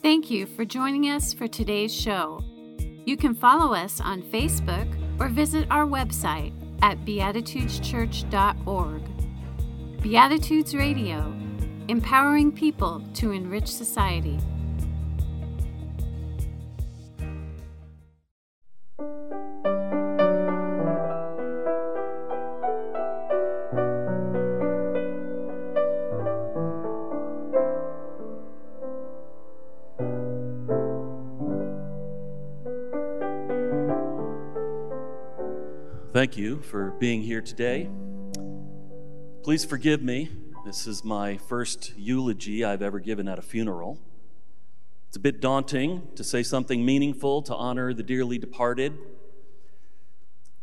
Thank you for joining us for today's show. You can follow us on Facebook or visit our website at beatitudeschurch.org. Beatitudes Radio, empowering people to enrich society. For being here today. Please forgive me. This is my first eulogy I've ever given at a funeral. It's a bit daunting to say something meaningful to honor the dearly departed.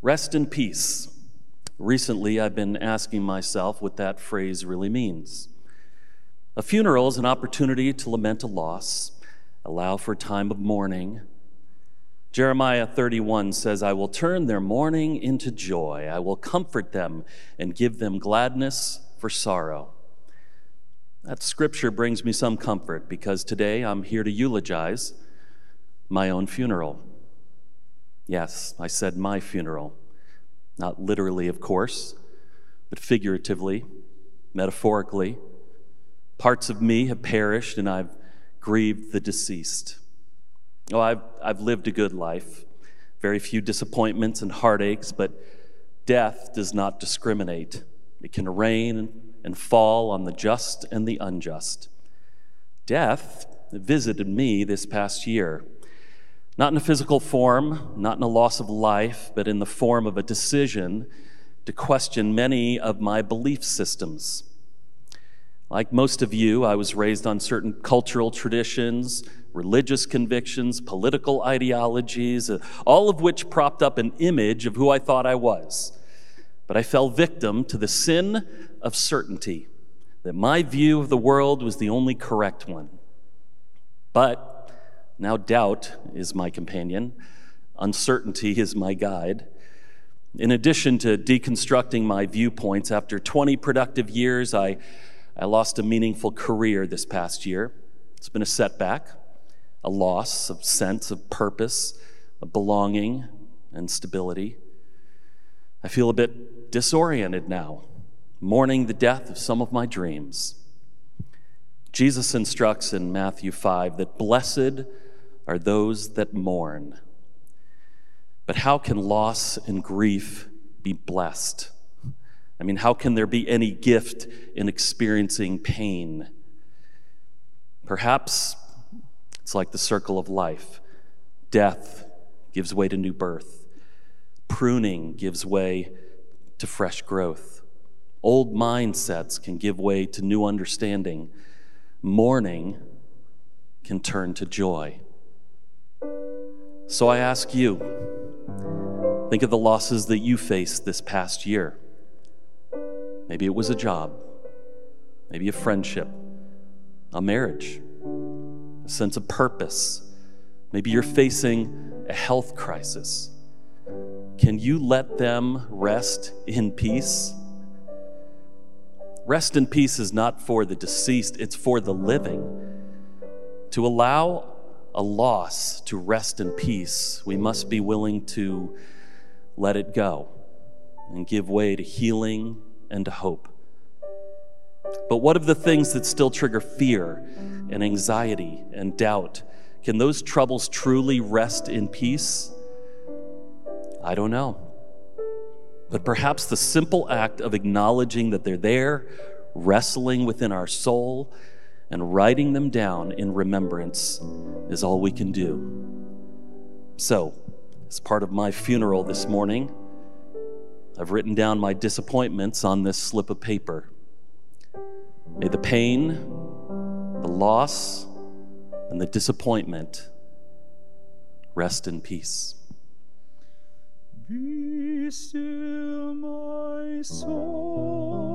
Rest in peace. Recently, I've been asking myself what that phrase really means. A funeral is an opportunity to lament a loss, allow for a time of mourning, Jeremiah 31 says, I will turn their mourning into joy. I will comfort them and give them gladness for sorrow. That scripture brings me some comfort because today I'm here to eulogize my own funeral. Yes, I said my funeral. Not literally, of course, but figuratively, metaphorically. Parts of me have perished and I've grieved the deceased. Oh, I've, I've lived a good life, very few disappointments and heartaches, but death does not discriminate. It can rain and fall on the just and the unjust. Death visited me this past year, not in a physical form, not in a loss of life, but in the form of a decision to question many of my belief systems. Like most of you, I was raised on certain cultural traditions, religious convictions, political ideologies, all of which propped up an image of who I thought I was. But I fell victim to the sin of certainty, that my view of the world was the only correct one. But now doubt is my companion, uncertainty is my guide. In addition to deconstructing my viewpoints, after 20 productive years, I, I lost a meaningful career this past year. It's been a setback a loss of sense of purpose, of belonging, and stability. I feel a bit disoriented now, mourning the death of some of my dreams. Jesus instructs in Matthew 5 that blessed are those that mourn. But how can loss and grief be blessed? I mean, how can there be any gift in experiencing pain? Perhaps it's like the circle of life. Death gives way to new birth, pruning gives way to fresh growth. Old mindsets can give way to new understanding. Mourning can turn to joy. So I ask you think of the losses that you faced this past year. Maybe it was a job, maybe a friendship, a marriage sense of purpose. Maybe you're facing a health crisis. Can you let them rest in peace? Rest in peace is not for the deceased, it's for the living. To allow a loss to rest in peace, we must be willing to let it go and give way to healing and to hope. But what of the things that still trigger fear and anxiety and doubt? Can those troubles truly rest in peace? I don't know. But perhaps the simple act of acknowledging that they're there, wrestling within our soul, and writing them down in remembrance is all we can do. So, as part of my funeral this morning, I've written down my disappointments on this slip of paper. May the pain, the loss, and the disappointment rest in peace. Be still, my soul,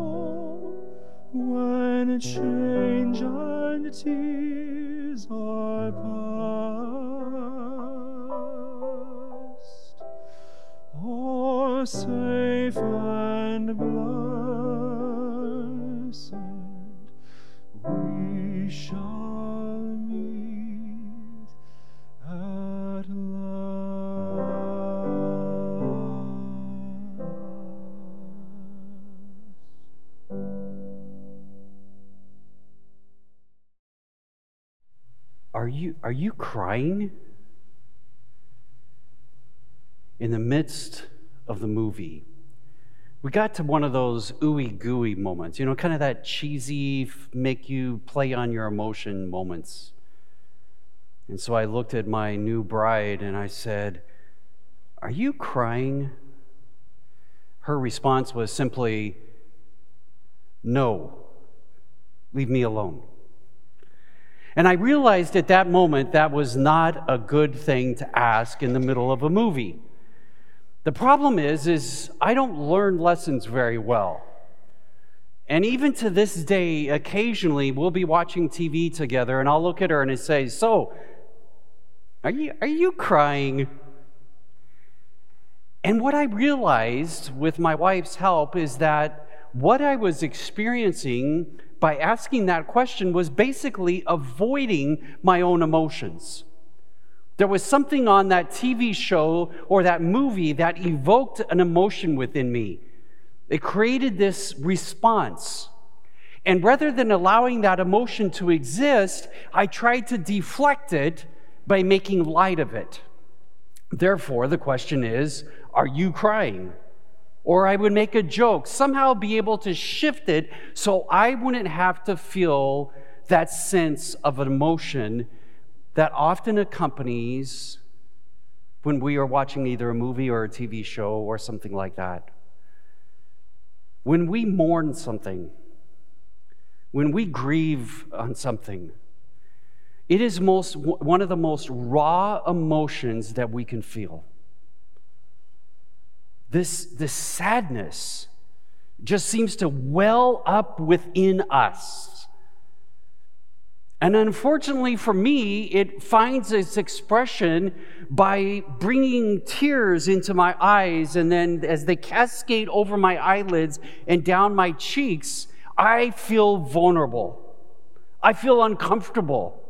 when change and tears are past, or oh, safe Are you, crying? In the midst of the movie, we got to one of those ooey gooey moments, you know, kind of that cheesy, make you play on your emotion moments. And so I looked at my new bride and I said, Are you crying? Her response was simply, No, leave me alone. And I realized at that moment that was not a good thing to ask in the middle of a movie. The problem is is I don't learn lessons very well. And even to this day, occasionally we'll be watching TV together and I'll look at her and I say, "So, are you are you crying?" And what I realized with my wife's help is that what I was experiencing by asking that question was basically avoiding my own emotions. There was something on that TV show or that movie that evoked an emotion within me. It created this response. And rather than allowing that emotion to exist, I tried to deflect it by making light of it. Therefore, the question is are you crying? Or I would make a joke, somehow be able to shift it so I wouldn't have to feel that sense of emotion that often accompanies when we are watching either a movie or a TV show or something like that. When we mourn something, when we grieve on something, it is most, one of the most raw emotions that we can feel. This, this sadness just seems to well up within us. And unfortunately for me, it finds its expression by bringing tears into my eyes. And then as they cascade over my eyelids and down my cheeks, I feel vulnerable. I feel uncomfortable,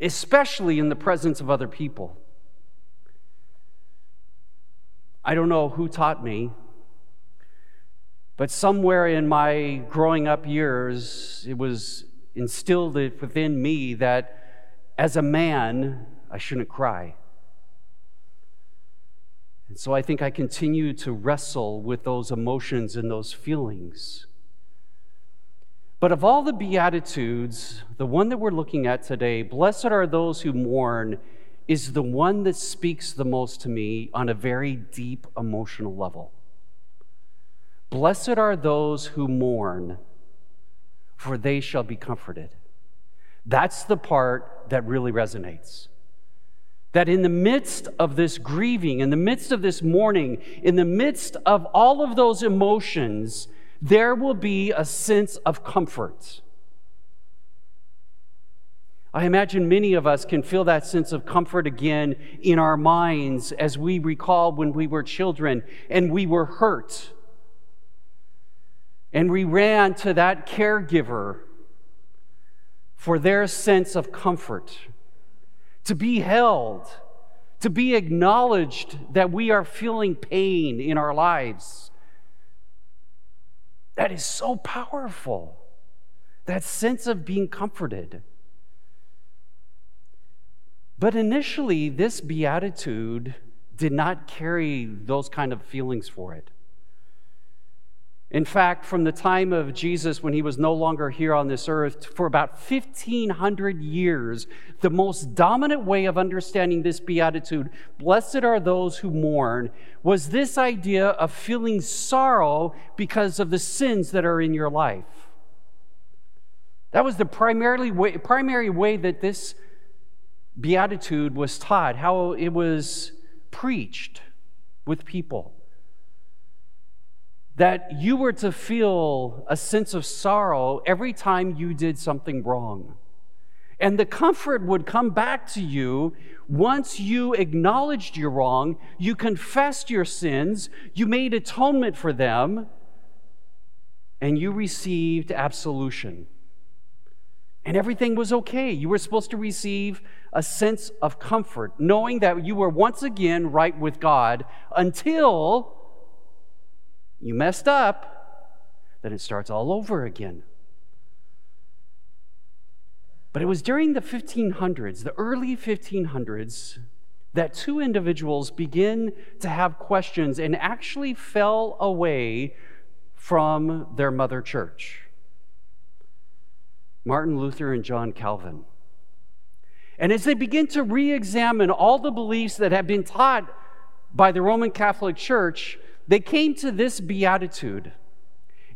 especially in the presence of other people. I don't know who taught me, but somewhere in my growing up years, it was instilled within me that as a man, I shouldn't cry. And so I think I continue to wrestle with those emotions and those feelings. But of all the Beatitudes, the one that we're looking at today, blessed are those who mourn, is the one that speaks the most to me on a very deep emotional level. Blessed are those who mourn for they shall be comforted. That's the part that really resonates. That in the midst of this grieving, in the midst of this mourning, in the midst of all of those emotions, there will be a sense of comfort. I imagine many of us can feel that sense of comfort again in our minds as we recall when we were children and we were hurt and we ran to that caregiver for their sense of comfort, to be held, to be acknowledged that we are feeling pain in our lives. That is so powerful. That sense of being comforted. But initially, this beatitude did not carry those kind of feelings for it. In fact, from the time of Jesus, when he was no longer here on this earth, for about 1,500 years, the most dominant way of understanding this beatitude, blessed are those who mourn, was this idea of feeling sorrow because of the sins that are in your life. That was the primarily way, primary way that this beatitude was taught, how it was preached with people that you were to feel a sense of sorrow every time you did something wrong. And the comfort would come back to you once you acknowledged your wrong, you confessed your sins, you made atonement for them, and you received absolution. And everything was okay. You were supposed to receive a sense of comfort, knowing that you were once again right with God until you messed up, then it starts all over again. But it was during the 1500s, the early 1500s, that two individuals begin to have questions and actually fell away from their mother church Martin Luther and John Calvin. And as they begin to re examine all the beliefs that have been taught by the Roman Catholic Church, they came to this beatitude.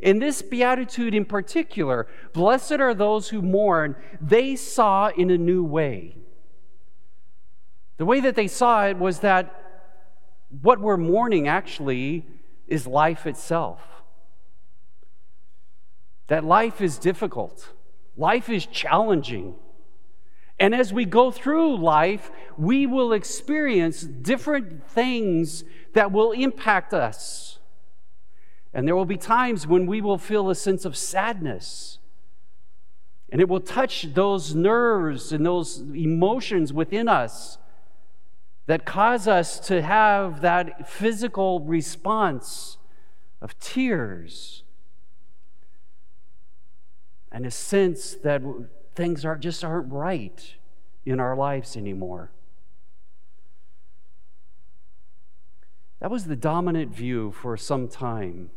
In this beatitude in particular, blessed are those who mourn, they saw in a new way. The way that they saw it was that what we're mourning actually is life itself. That life is difficult, life is challenging. And as we go through life, we will experience different things that will impact us. And there will be times when we will feel a sense of sadness. And it will touch those nerves and those emotions within us that cause us to have that physical response of tears and a sense that things are just aren't right in our lives anymore. That was the dominant view for some time.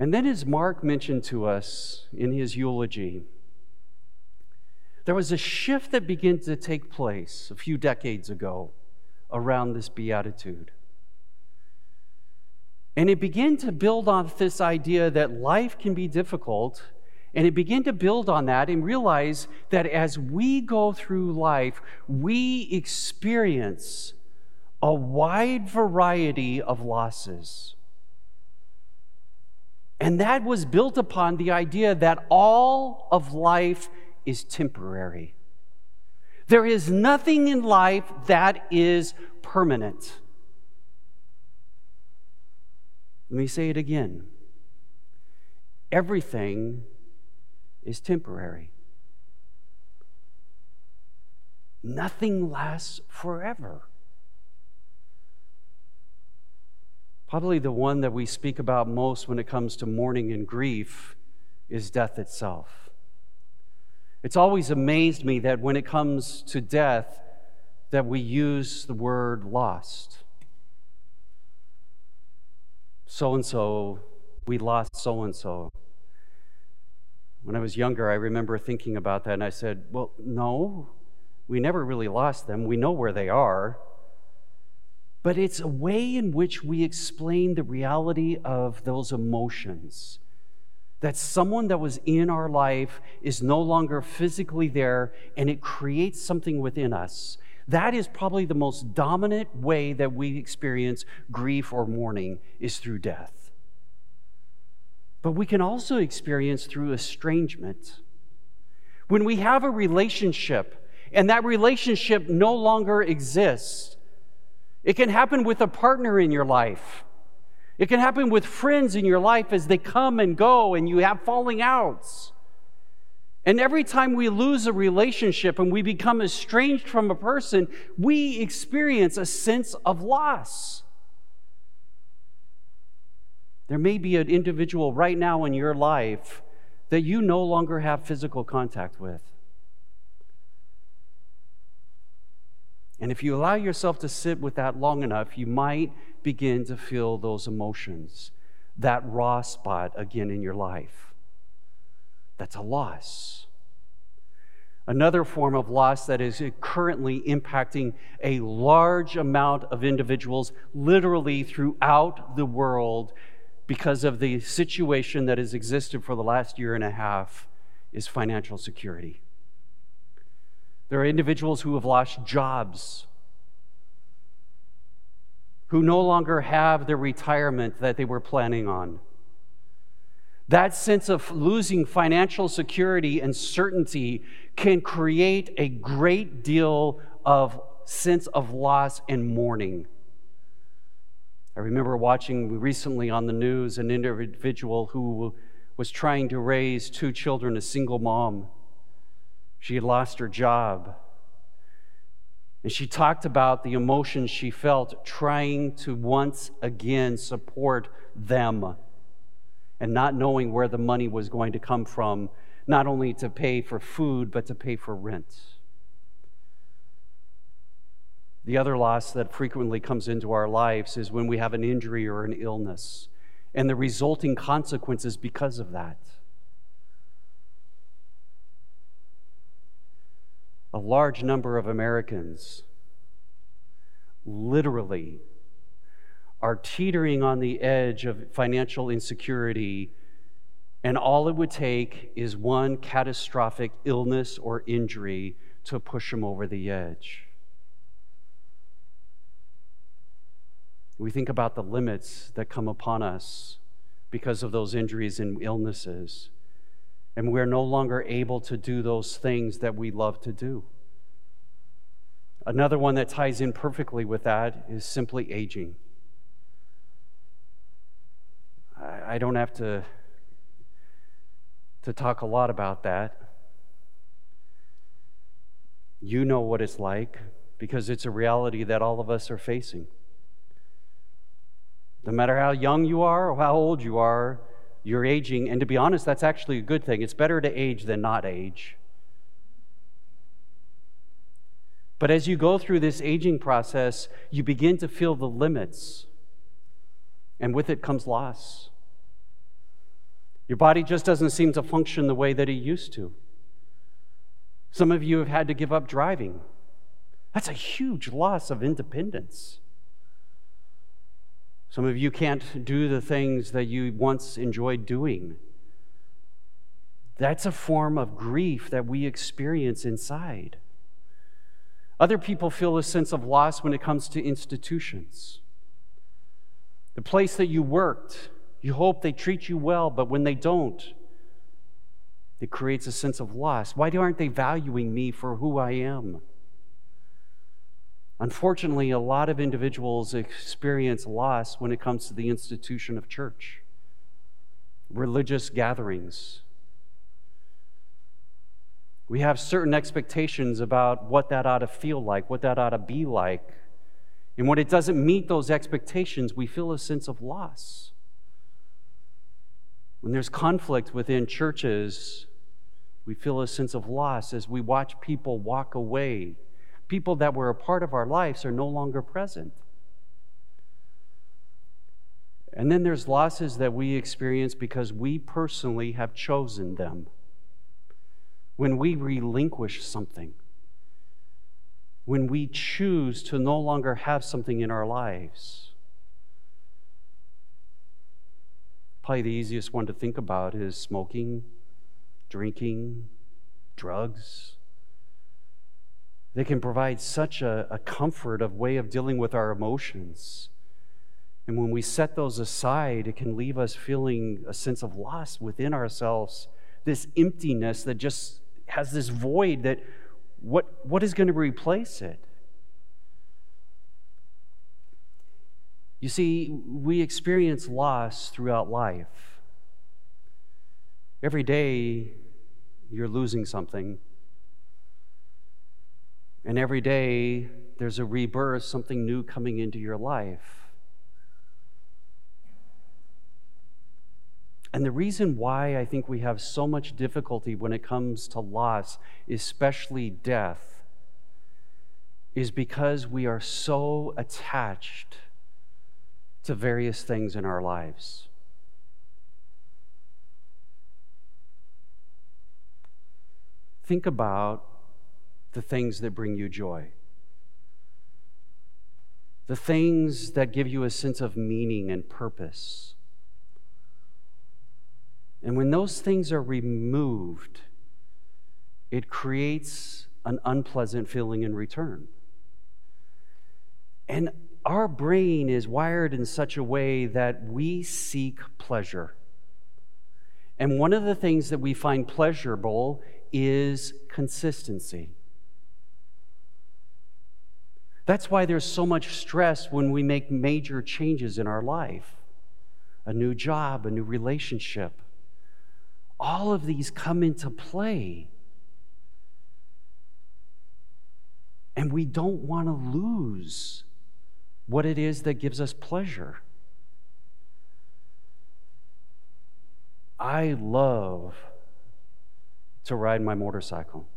And then, as Mark mentioned to us in his eulogy, there was a shift that began to take place a few decades ago around this beatitude. And it began to build on this idea that life can be difficult. And it began to build on that and realize that as we go through life, we experience a wide variety of losses. And that was built upon the idea that all of life is temporary. There is nothing in life that is permanent. Let me say it again. Everything is temporary. Nothing lasts forever. Probably the one that we speak about most when it comes to mourning and grief is death itself. It's always amazed me that when it comes to death, that we use the word lost. So and so, we lost so and so. When I was younger, I remember thinking about that, and I said, Well, no, we never really lost them. We know where they are. But it's a way in which we explain the reality of those emotions that someone that was in our life is no longer physically there and it creates something within us. That is probably the most dominant way that we experience grief or mourning is through death. But we can also experience through estrangement. When we have a relationship and that relationship no longer exists, it can happen with a partner in your life it can happen with friends in your life as they come and go and you have falling outs. And every time we lose a relationship and we become estranged from a person, we experience a sense of loss. There may be an individual right now in your life that you no longer have physical contact with. And if you allow yourself to sit with that long enough, you might begin to feel those emotions, that raw spot again in your life. That's a loss. Another form of loss that is currently impacting a large amount of individuals, literally throughout the world, because of the situation that has existed for the last year and a half, is financial security. There are individuals who have lost jobs who no longer have the retirement that they were planning on. That sense of losing financial security and certainty can create a great deal of sense of loss and mourning. I remember watching recently on the news an individual who was trying to raise two children, a single mom. She had lost her job. And she talked about the emotions she felt trying to once again support them and not knowing where the money was going to come from, not only to pay for food, but to pay for rent. The other loss that frequently comes into our lives is when we have an injury or an illness and the resulting consequences because of that. A large number of Americans literally are teetering on the edge of financial insecurity, and all it would take is one catastrophic illness or injury to push them over the edge. We think about the limits that come upon us because of those injuries and illnesses. And we're no longer able to do those things that we love to do. Another one that ties in perfectly with that is simply aging. I don't have to, to talk a lot about that. You know what it's like because it's a reality that all of us are facing. No matter how young you are or how old you are, you're aging. And to be honest, that's actually a good thing. It's better to age than not age. But as you go through this aging process, you begin to feel the limits, and with it comes loss. Your body just doesn't seem to function the way that it used to. Some of you have had to give up driving. That's a huge loss of independence. Some of you can't do the things that you once enjoyed doing. That's a form of grief that we experience inside. Other people feel a sense of loss when it comes to institutions. The place that you worked, you hope they treat you well, but when they don't, it creates a sense of loss. Why aren't they valuing me for who I am? Unfortunately, a lot of individuals experience loss when it comes to the institution of church, religious gatherings. We have certain expectations about what that ought to feel like, what that ought to be like. And when it doesn't meet those expectations, we feel a sense of loss. When there's conflict within churches, we feel a sense of loss as we watch people walk away people that were a part of our lives are no longer present. And then there's losses that we experience because we personally have chosen them. When we relinquish something, when we choose to no longer have something in our lives. Probably the easiest one to think about is smoking, drinking, drugs. They can provide such a, a comfort of way of dealing with our emotions. And when we set those aside, it can leave us feeling a sense of loss within ourselves, this emptiness that just has this void that what, what is going to replace it? You see, we experience loss throughout life. Every day, you're losing something. And every day, there's a rebirth, something new coming into your life. And the reason why I think we have so much difficulty when it comes to loss, especially death, is because we are so attached to various things in our lives. Think about the things that bring you joy, the things that give you a sense of meaning and purpose. And when those things are removed, it creates an unpleasant feeling in return. And our brain is wired in such a way that we seek pleasure. And one of the things that we find pleasurable is consistency. That's why there's so much stress when we make major changes in our life a new job, a new relationship. All of these come into play. And we don't want to lose what it is that gives us pleasure. I love to ride my motorcycle.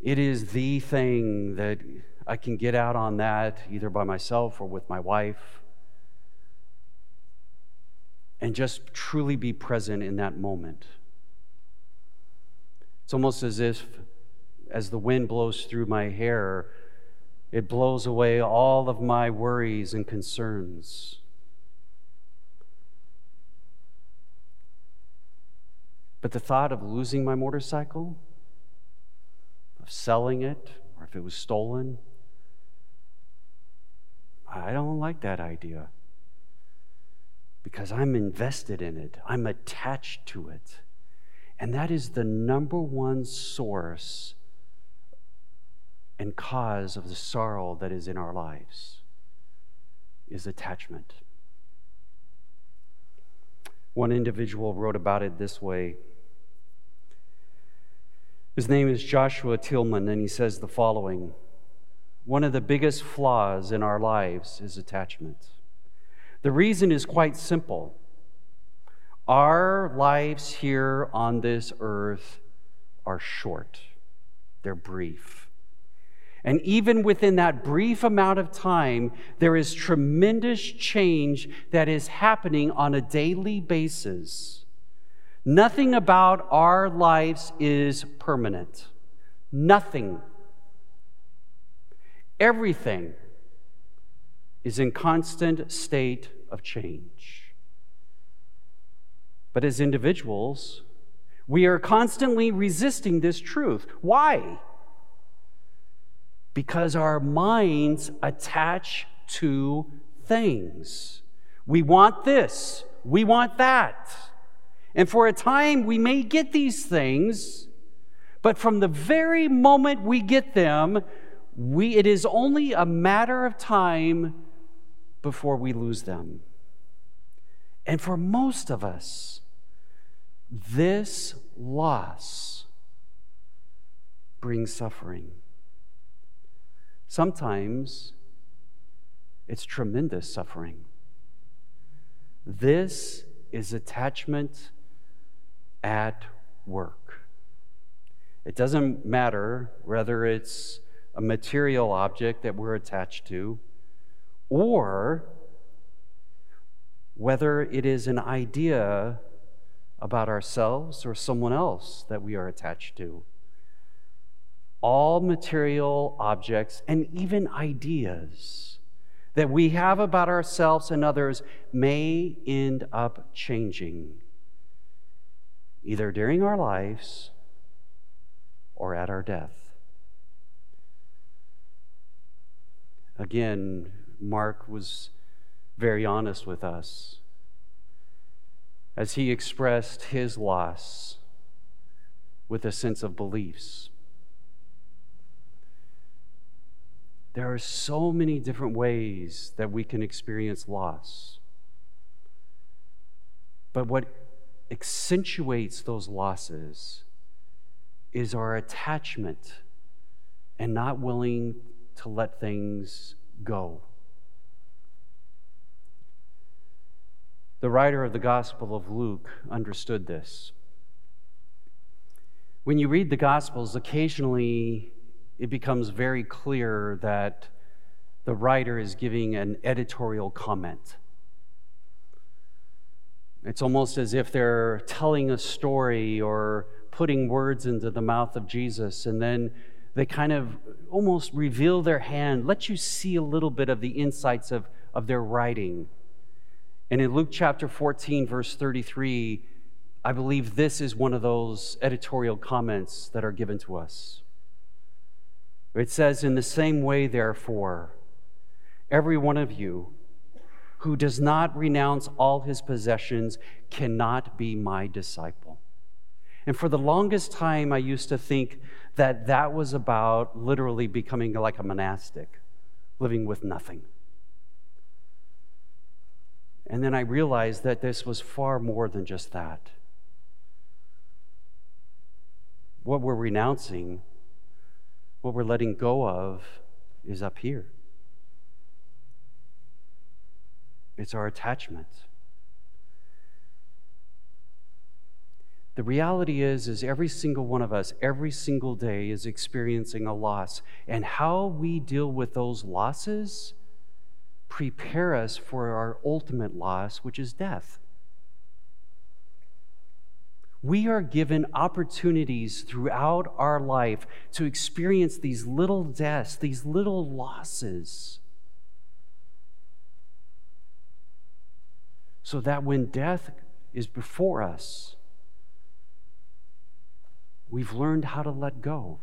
It is the thing that I can get out on that either by myself or with my wife and just truly be present in that moment. It's almost as if, as the wind blows through my hair, it blows away all of my worries and concerns. But the thought of losing my motorcycle, of selling it, or if it was stolen, I don't like that idea because I'm invested in it, I'm attached to it. And that is the number one source and cause of the sorrow that is in our lives is attachment. One individual wrote about it this way. His name is Joshua Tillman, and he says the following One of the biggest flaws in our lives is attachment. The reason is quite simple. Our lives here on this earth are short, they're brief. And even within that brief amount of time, there is tremendous change that is happening on a daily basis. Nothing about our lives is permanent. Nothing. Everything is in constant state of change. But as individuals, we are constantly resisting this truth. Why? Because our minds attach to things. We want this, we want that. And for a time, we may get these things, but from the very moment we get them, we, it is only a matter of time before we lose them. And for most of us, this loss brings suffering. Sometimes it's tremendous suffering. This is attachment at work. It doesn't matter whether it's a material object that we're attached to or whether it is an idea about ourselves or someone else that we are attached to. All material objects and even ideas that we have about ourselves and others may end up changing, either during our lives or at our death. Again, Mark was very honest with us as he expressed his loss with a sense of beliefs. There are so many different ways that we can experience loss. But what accentuates those losses is our attachment and not willing to let things go. The writer of the Gospel of Luke understood this. When you read the Gospels, occasionally it becomes very clear that the writer is giving an editorial comment. It's almost as if they're telling a story or putting words into the mouth of Jesus, and then they kind of almost reveal their hand, let you see a little bit of the insights of, of their writing. And in Luke chapter 14, verse 33, I believe this is one of those editorial comments that are given to us. It says, In the same way, therefore, every one of you who does not renounce all his possessions cannot be my disciple. And for the longest time, I used to think that that was about literally becoming like a monastic, living with nothing. And then I realized that this was far more than just that. What we're renouncing, what we're letting go of, is up here. It's our attachment. The reality is is every single one of us every single day is experiencing a loss and how we deal with those losses prepare us for our ultimate loss which is death. We are given opportunities throughout our life to experience these little deaths, these little losses. So that when death is before us, we've learned how to let go.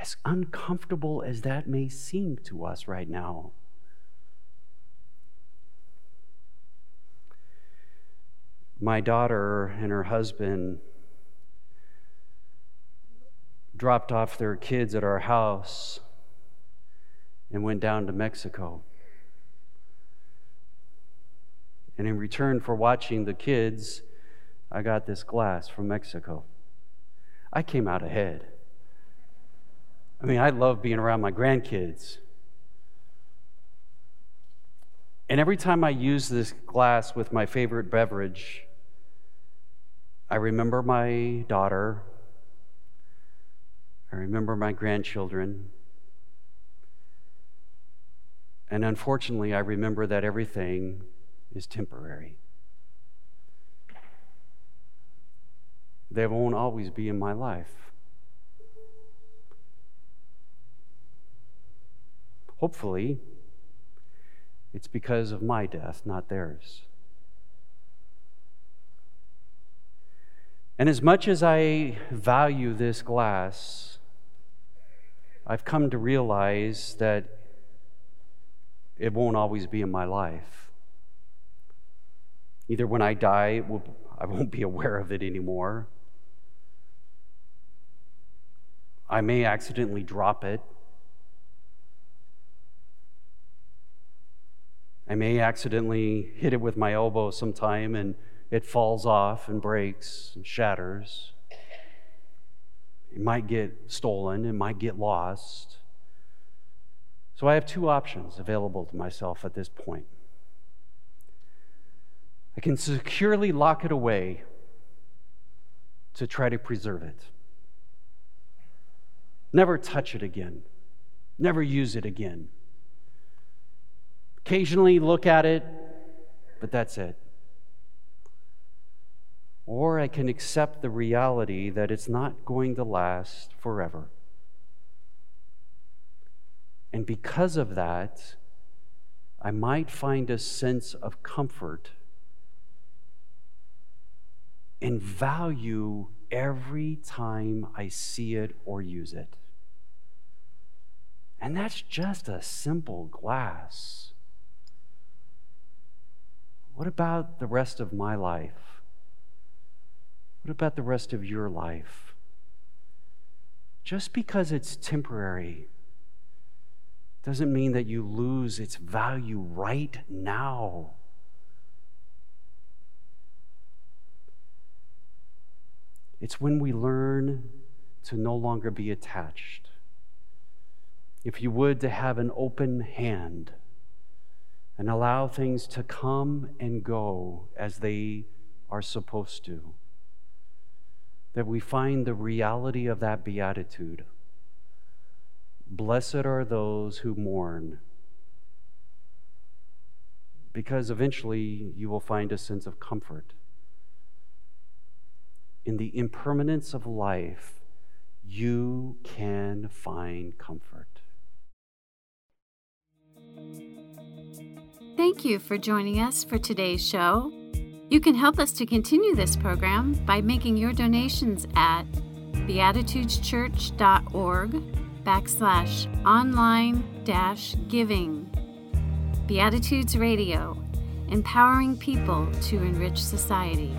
As uncomfortable as that may seem to us right now. my daughter and her husband dropped off their kids at our house and went down to Mexico. And in return for watching the kids, I got this glass from Mexico. I came out ahead. I mean, I love being around my grandkids. And every time I use this glass with my favorite beverage, I remember my daughter. I remember my grandchildren. And unfortunately, I remember that everything is temporary. They won't always be in my life. Hopefully, it's because of my death, not theirs. And as much as I value this glass, I've come to realize that it won't always be in my life. Either when I die, I won't be aware of it anymore. I may accidentally drop it. I may accidentally hit it with my elbow sometime and it falls off and breaks and shatters. It might get stolen, it might get lost. So I have two options available to myself at this point. I can securely lock it away to try to preserve it. Never touch it again. Never use it again. Occasionally look at it, but that's it. Or I can accept the reality that it's not going to last forever. And because of that, I might find a sense of comfort and value every time I see it or use it. And that's just a simple glass. What about the rest of my life? What about the rest of your life? Just because it's temporary doesn't mean that you lose its value right now. It's when we learn to no longer be attached. If you would, to have an open hand and allow things to come and go as they are supposed to that we find the reality of that beatitude. Blessed are those who mourn, because eventually you will find a sense of comfort. In the impermanence of life, you can find comfort. Thank you for joining us for today's show. You can help us to continue this program by making your donations at beatitudeschurch.org backslash online dash giving. Beatitudes Radio, empowering people to enrich society.